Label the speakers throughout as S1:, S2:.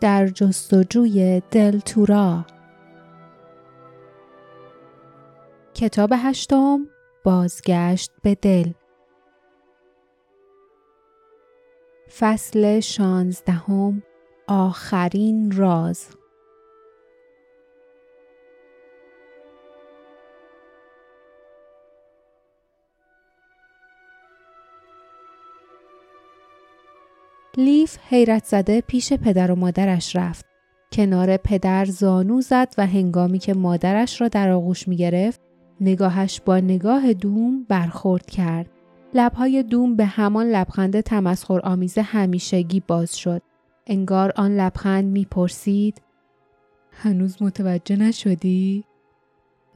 S1: در جستجوی دلتورا کتاب هشتم بازگشت به دل. فصل شانزدهم آخرین راز. لیف حیرت زده پیش پدر و مادرش رفت. کنار پدر زانو زد و هنگامی که مادرش را در آغوش می گرفت نگاهش با نگاه دوم برخورد کرد. لبهای دوم به همان لبخند تمسخر آمیز همیشگی باز شد. انگار آن لبخند می‌پرسید هنوز متوجه نشدی؟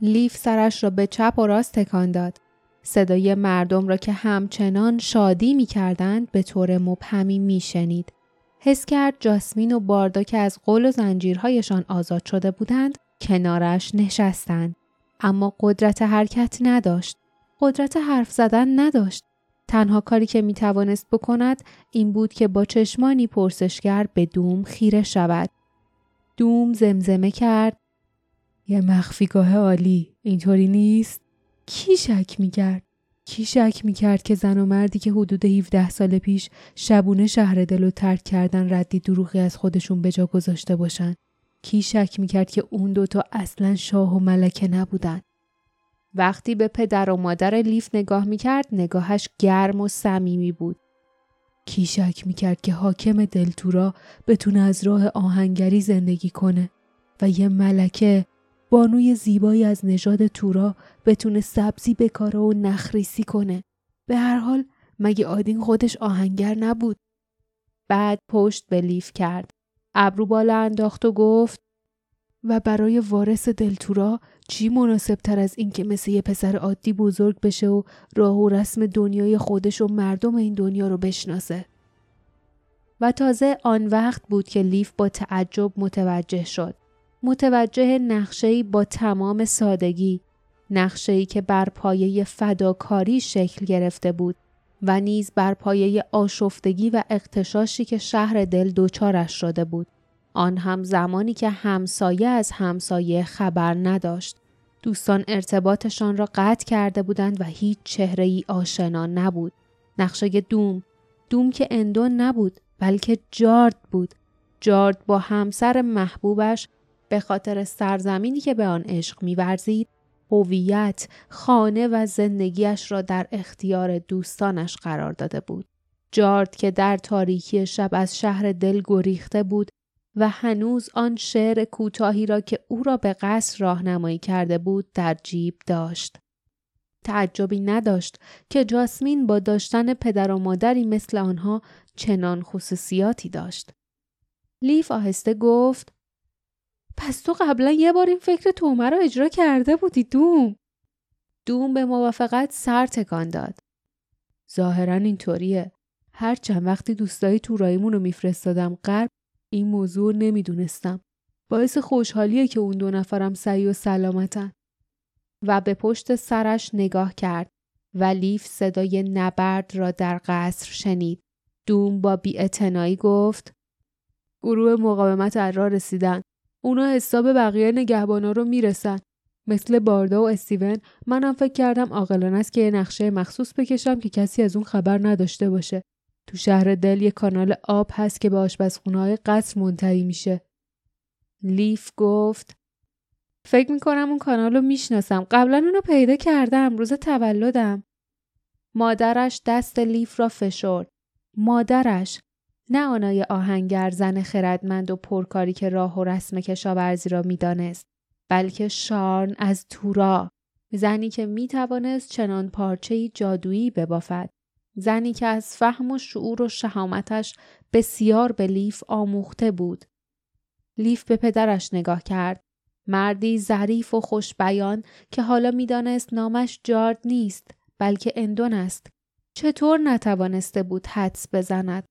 S1: لیف سرش را به چپ و راست تکان داد. صدای مردم را که همچنان شادی می کردند به طور مبهمی می شنید. حس کرد جاسمین و باردا که از قول و زنجیرهایشان آزاد شده بودند کنارش نشستند. اما قدرت حرکت نداشت. قدرت حرف زدن نداشت. تنها کاری که می توانست بکند این بود که با چشمانی پرسشگر به دوم خیره شود. دوم زمزمه کرد یه مخفیگاه عالی اینطوری نیست؟ کی شک می‌کرد؟ کی شک می‌کرد که زن و مردی که حدود 17 سال پیش شبونه شهر دل و ترک کردن ردی دروغی از خودشون به جا گذاشته باشن؟ کی شک می‌کرد که اون دوتا اصلا شاه و ملکه نبودن؟ وقتی به پدر و مادر لیف نگاه می‌کرد نگاهش گرم و صمیمی بود. کی شک می‌کرد که حاکم دلتورا بتونه از راه آهنگری زندگی کنه و یه ملکه بانوی زیبایی از نژاد تورا بتونه سبزی بکاره و نخریسی کنه. به هر حال مگه آدین خودش آهنگر نبود؟ بعد پشت به لیف کرد. ابرو بالا انداخت و گفت و برای وارث دلتورا چی مناسب تر از این که مثل یه پسر عادی بزرگ بشه و راه و رسم دنیای خودش و مردم این دنیا رو بشناسه. و تازه آن وقت بود که لیف با تعجب متوجه شد. متوجه نقشه‌ای با تمام سادگی نقشه‌ای که بر پایه فداکاری شکل گرفته بود و نیز بر پایه آشفتگی و اقتشاشی که شهر دل دوچارش شده بود. آن هم زمانی که همسایه از همسایه خبر نداشت. دوستان ارتباطشان را قطع کرده بودند و هیچ چهره ای آشنا نبود. نقشه دوم دوم که اندون نبود بلکه جارد بود. جارد با همسر محبوبش به خاطر سرزمینی که به آن عشق میورزید هویت خانه و زندگیش را در اختیار دوستانش قرار داده بود. جارد که در تاریکی شب از شهر دل گریخته بود و هنوز آن شعر کوتاهی را که او را به قصر راهنمایی کرده بود در جیب داشت. تعجبی نداشت که جاسمین با داشتن پدر و مادری مثل آنها چنان خصوصیاتی داشت. لیف آهسته گفت پس تو قبلا یه بار این فکر تومه رو اجرا کرده بودی دوم. دوم به موافقت سر تکان داد. ظاهرا اینطوریه. هر چند وقتی دوستایی توراییمون رو میفرستادم غرب این موضوع نمی‌دونستم. باعث خوشحالیه که اون دو نفرم سعی و سلامتن. و به پشت سرش نگاه کرد و لیف صدای نبرد را در قصر شنید. دوم با بیاعتنایی گفت گروه مقاومت را رسیدن. اونا حساب بقیه نگهبانا رو می‌رسن. مثل باردا و استیون منم فکر کردم عاقلانه است که یه نقشه مخصوص بکشم که کسی از اون خبر نداشته باشه. تو شهر دل یه کانال آب هست که به آشپزخونه های قصر منتهی میشه. لیف گفت فکر می‌کنم اون کانال رو می‌شناسم. قبلا اونو پیدا کردم. روز تولدم. مادرش دست لیف را فشرد. مادرش نه آنای آهنگر زن خردمند و پرکاری که راه و رسم کشاورزی را می‌دانست بلکه شارن از تورا زنی که می توانست چنان پارچه جادویی ببافد زنی که از فهم و شعور و شهامتش بسیار به لیف آموخته بود. لیف به پدرش نگاه کرد مردی ظریف و خوشبیان که حالا می‌دانست نامش جارد نیست بلکه اندون است. چطور نتوانسته بود حدس بزند؟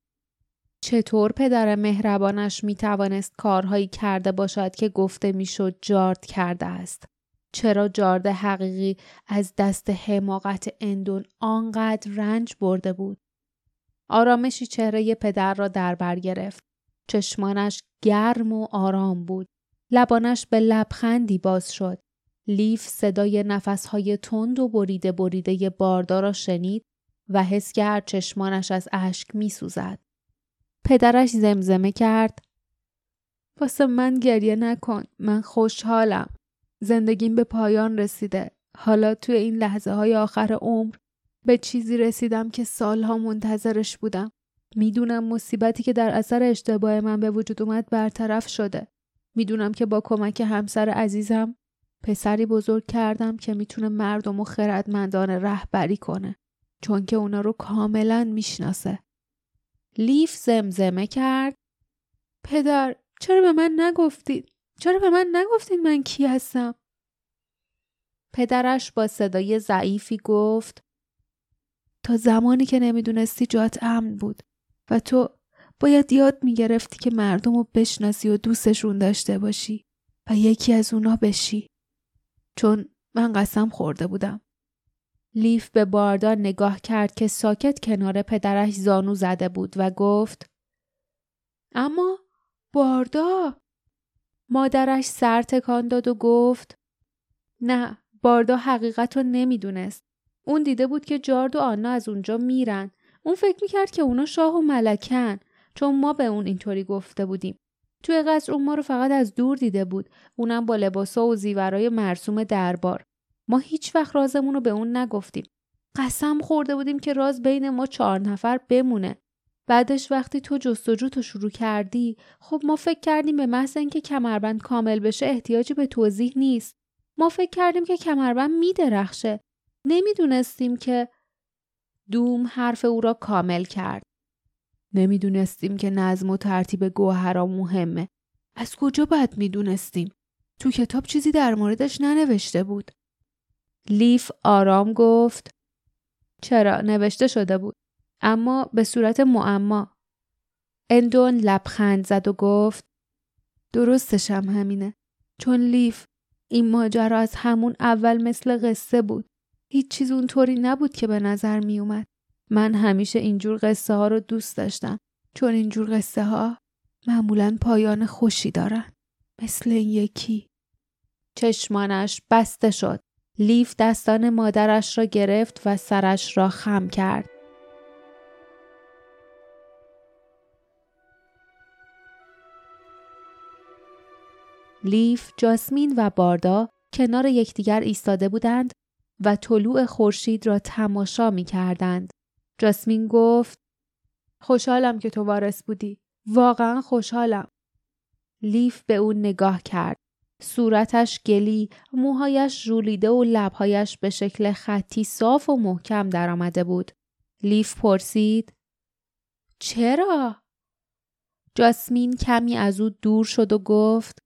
S1: چطور پدر مهربانش می توانست کارهایی کرده باشد که گفته می‌شد جارد کرده است؟ چرا جارد حقیقی از دست حماقت اندون آنقدر رنج برده بود؟ آرامشی چهره پدر را در بر گرفت. چشمانش گرم و آرام بود. لبانش به لبخندی باز شد. لیف صدای نفسهای تند و بریده بریده باردار را شنید و حس کرد چشمانش از اشک می سوزد. پدرش زمزمه کرد. واسه من گریه نکن من خوشحالم. زندگیم به پایان رسیده. حالا توی این لحظه های آخر عمر به چیزی رسیدم که سالها منتظرش بودم. می‌دونم مصیبتی که در اثر اشتباه من به وجود اومد برطرف شده. می‌دونم که با کمک همسر عزیزم پسری بزرگ کردم که می‌تونه مردم و خردمندان رهبری کنه. چون که اونا رو کاملا می‌شناسه. لیف زمزمه کرد پدر چرا به من نگفتید؟ چرا به من نگفتید من کی هستم؟ پدرش با صدای ضعیفی گفت تا زمانی که نمی‌دونستی جات امن بود و تو باید یاد می‌گرفتی که مردم رو بشناسی و دوستشون داشته باشی و یکی از اونا بشی چون من قسم خورده بودم لیف به باردار نگاه کرد که ساکت کنار پدرش زانو زده بود و گفت اما باردا مادرش سر تکان داد و گفت نه باردا حقیقت رو نمی‌دونست. اون دیده بود که جارد و آنا از اونجا میرن. اون فکر می‌کرد که اونا شاه و ملکن چون ما به اون اینطوری گفته بودیم. توی قصر اون ما رو فقط از دور دیده بود. اونم با لباسا و زیورای مرسوم دربار. ما هیچ وقت رازمون رو به اون نگفتیم. قسم خورده بودیم که راز بین ما چهار نفر بمونه. بعدش وقتی تو جستجو تو شروع کردی خب ما فکر کردیم به محض اینکه کمربند کامل بشه احتیاجی به توضیح نیست. ما فکر کردیم که کمربند میدرخشه. نمی‌دونستیم که دوم حرف او را کامل کرد. نمی‌دونستیم که نظم و ترتیب گوهرا مهمه. از کجا باید می‌دونستیم؟ تو کتاب چیزی در موردش ننوشته بود. لیف آرام گفت. چرا؟ نوشته شده بود. اما به صورت معما. اندون لبخند زد و گفت درستش هم همینه. چون لیف این ماجرا از همون اول مثل قصه بود. هیچ چیز اونطوری نبود که به نظر می اومد. من همیشه اینجور قصه ها رو دوست داشتم. چون اینجور قصه ها معمولا پایان خوشی دارن. مثل این یکی. چشمانش بسته شد. لیف دستان مادرش را گرفت و سرش را خم کرد لیف، جاسمین و باردا کنار یکدیگر ایستاده بودند و طلوع خورشید را تماشا می کردند. جاسمین گفت خوشحالم که تو وارث بودی. واقعا خوشحالم. لیف به اون نگاه کرد. صورتش گلی، موهایش ژولیده و لبهایش به شکل خطی صاف و محکم درآمده بود. لیف پرسید چرا؟ جاسمین کمی از او دور شد و گفت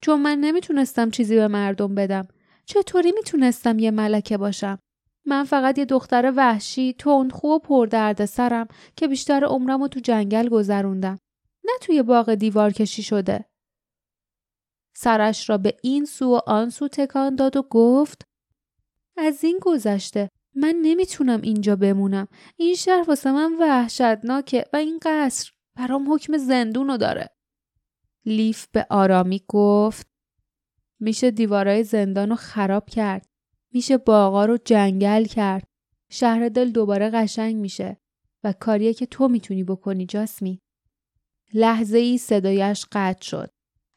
S1: چون من نمی‌تونستم چیزی به مردم بدم چطوری می‌تونستم یه ملکه باشم من فقط یه دختر وحشی تندخو و پردرد سرم که بیشتر عمرم رو تو جنگل گذروندم نه توی باغ دیوار کشی شده سرش را به این سو و آن سو تکان داد و گفت از این گذشته من نمی‌تونم اینجا بمونم این شهر واسه من وحشتناکه و این قصر برام حکم زندون رو داره لیف به آرامی گفت میشه دیوارای زندان رو خراب کرد. میشه باغا رو جنگل کرد. شهر دل دوباره قشنگ میشه و کاریه که تو می‌تونی بکنی جاسمی. لحظه ای صدایش قطع شد.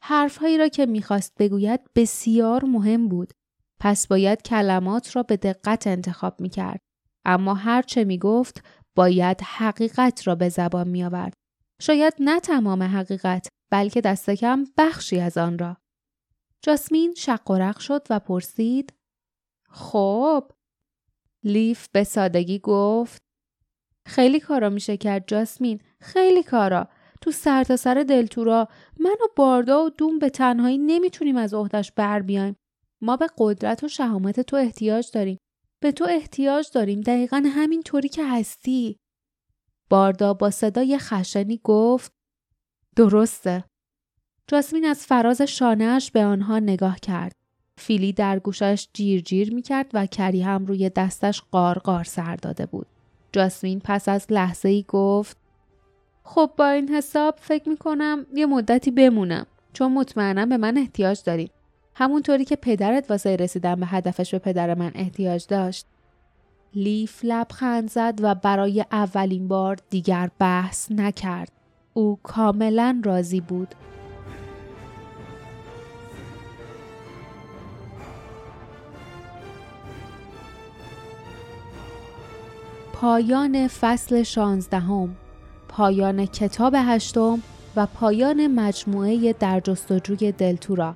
S1: حرفهایی را که می‌خواست بگوید بسیار مهم بود. پس باید کلمات را به دقت انتخاب می‌کرد. اما هر چه می‌گفت باید حقیقت را به زبان میآورد. شاید نه تمام حقیقت بلکه دست کم بخشی از آن را. جاسمین شق شد و پرسید خب لیف به سادگی گفت خیلی کارا میشه کرد جاسمین خیلی کارا تو سر تا سر دلتورا من و باردا و دوم به تنهایی نمی‌تونیم از عهدش بر بیایم. ما به قدرت و شهامت تو احتیاج داریم. به تو احتیاج داریم. دقیقا همین طوری که هستی. باردا با صدای خشنی گفت درسته. جاسمین از فراز شانهش به آنها نگاه کرد. فیلی در گوشش جیر جیر می کرد و کری هم روی دستش قارقار سر داده بود. جاسمین پس از لحظه ای گفت خب با این حساب فکر می‌کنم یه مدتی بمونم چون مطمئنم به من احتیاج داریم همونطوری که پدرت واسه رسیدن به هدفش به پدر من احتیاج داشت. لیف لبخند زد و برای اولین بار دیگر بحث نکرد. او کاملا راضی بود. پایان فصل شانزدهم. پایان کتاب هشتم و پایان مجموعه در جستجوی دلتورا.